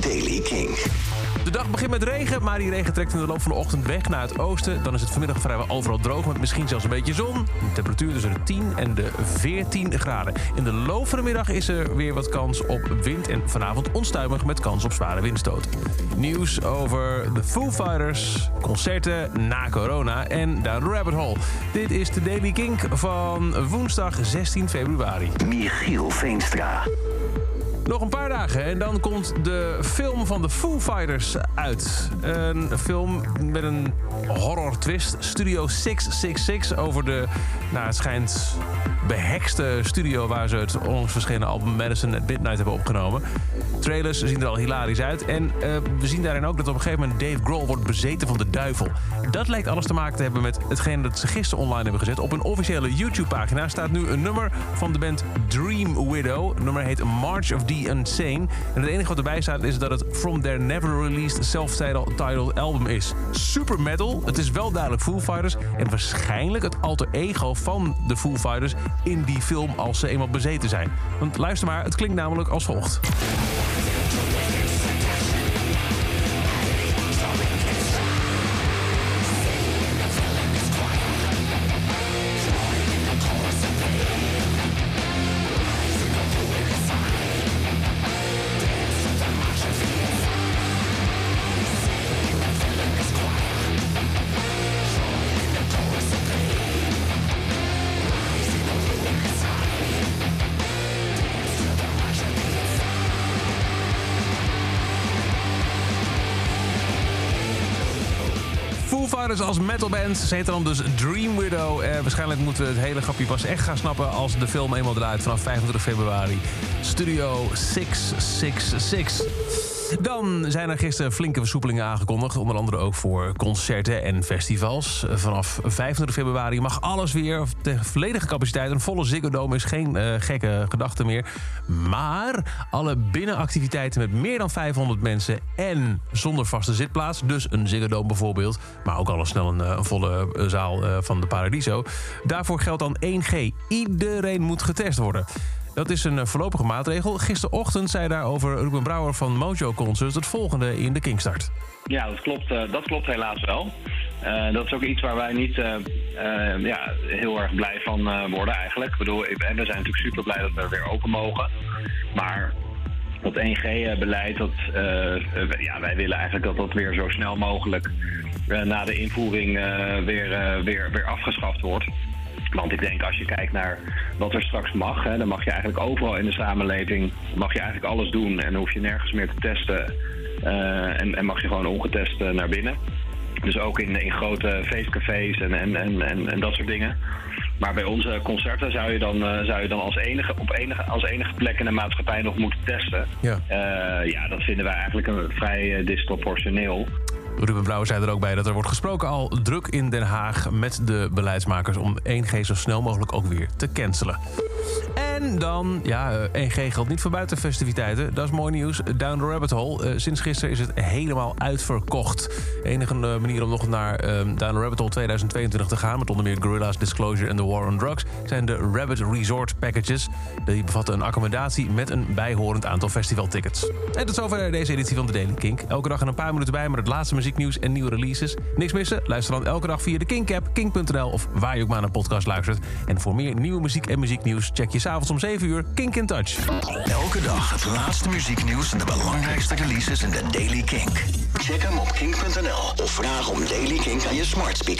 Daily King. De dag begint met regen, maar die regen trekt in de loop van de ochtend weg naar het oosten. Dan is het vanmiddag vrijwel overal droog, met misschien zelfs een beetje zon. De temperatuur tussen de 10 en de 14 graden. In de loop van de middag is er weer wat kans op wind en vanavond onstuimig met kans op zware windstoten. Nieuws over de Foo Fighters, concerten na corona en Down the Rabbit Hole. Dit is de Daily Kink van woensdag 16 februari. Michiel Veenstra. Nog een paar dagen en dan komt de film van de Foo Fighters uit. Een film met een horror twist. Studio 666 over de, nou het schijnt, behekste studio... waar ze het onlangs verschenen album Madison at Midnight hebben opgenomen. Trailers zien er al hilarisch uit. En uh, we zien daarin ook dat op een gegeven moment Dave Grohl wordt bezeten van de duivel. Dat lijkt alles te maken te hebben met hetgeen dat ze gisteren online hebben gezet. Op een officiële YouTube-pagina staat nu een nummer van de band Dream Widow. Het nummer heet March of the En het enige wat erbij staat is dat het From Their Never Released Self-Titled Album is. Super metal. Het is wel duidelijk Foo Fighters. En waarschijnlijk het alter ego van de Foo Fighters in die film als ze eenmaal bezeten zijn. Want luister maar, het klinkt namelijk als volgt. Foo als metalband. Ze heet dan dus Dream Widow. Eh, waarschijnlijk moeten we het hele grapje pas echt gaan snappen... als de film eenmaal draait vanaf 25 februari. Studio 666. Dan zijn er gisteren flinke versoepelingen aangekondigd. Onder andere ook voor concerten en festivals. Vanaf 25 februari mag alles weer. De volledige capaciteit. Een volle Ziggo Dome is geen uh, gekke gedachte meer. Maar alle binnenactiviteiten met meer dan 500 mensen... en zonder vaste zitplaats, dus een Ziggo Dome bijvoorbeeld... maar ook al snel een, een volle zaal uh, van de Paradiso... daarvoor geldt dan 1G. Iedereen moet getest worden. Dat is een voorlopige maatregel. Gisterochtend zei daarover Ruben Brouwer van Mojo Concerts het volgende in de Kingstart. Ja, dat klopt, uh, dat klopt helaas wel. Uh, dat is ook iets waar wij niet ja, heel erg blij van worden eigenlijk. Ik en we zijn natuurlijk super blij dat we weer open mogen. Maar dat 1G-beleid, dat, ja, wij willen eigenlijk dat dat weer zo snel mogelijk na de invoering weer, weer, weer afgeschaft wordt. Want ik denk als je kijkt naar wat er straks mag, hè, dan mag je eigenlijk overal in de samenleving mag je eigenlijk alles doen en hoef je nergens meer te testen. Uh, en, en, mag je gewoon ongetest uh, naar binnen. Dus ook in, in grote feestcafés en, en, en, en, dat soort dingen. Maar bij onze concerten zou je dan, uh, zou je dan als, enige, op enige, als enige plek in de maatschappij nog moeten testen. Ja, ja dat vinden wij eigenlijk een, vrij disproportioneel. Ruben Blauw zei er ook bij dat er wordt gesproken al druk in Den Haag met de beleidsmakers om 1G zo snel mogelijk ook weer te cancelen. En dan, ja, 1G geldt niet voor buitenfestiviteiten. Dat is mooi nieuws. Down the Rabbit Hole. Uh, sinds gisteren is het helemaal uitverkocht. De enige manier om nog naar Down the Rabbit Hole 2022 te gaan... met onder meer Gorilla's Disclosure en The War on Drugs... zijn de Rabbit Resort Packages. Die bevatten een accommodatie met een bijhorend aantal festivaltickets. En tot zover deze editie van de Daily Kink. Elke dag een paar minuten bij met het laatste muzieknieuws en nieuwe releases. Niks missen? Luister dan elke dag via de Kink-app, kink.nl... of waar je ook maar een podcast luistert. En voor meer nieuwe muziek en muzieknieuws... check je om 7 uur Kink in Touch. Elke dag het laatste muzieknieuws en de belangrijkste releases in de Daily Kink. Check hem op kink.nl of vraag om Daily Kink aan je smart speaker.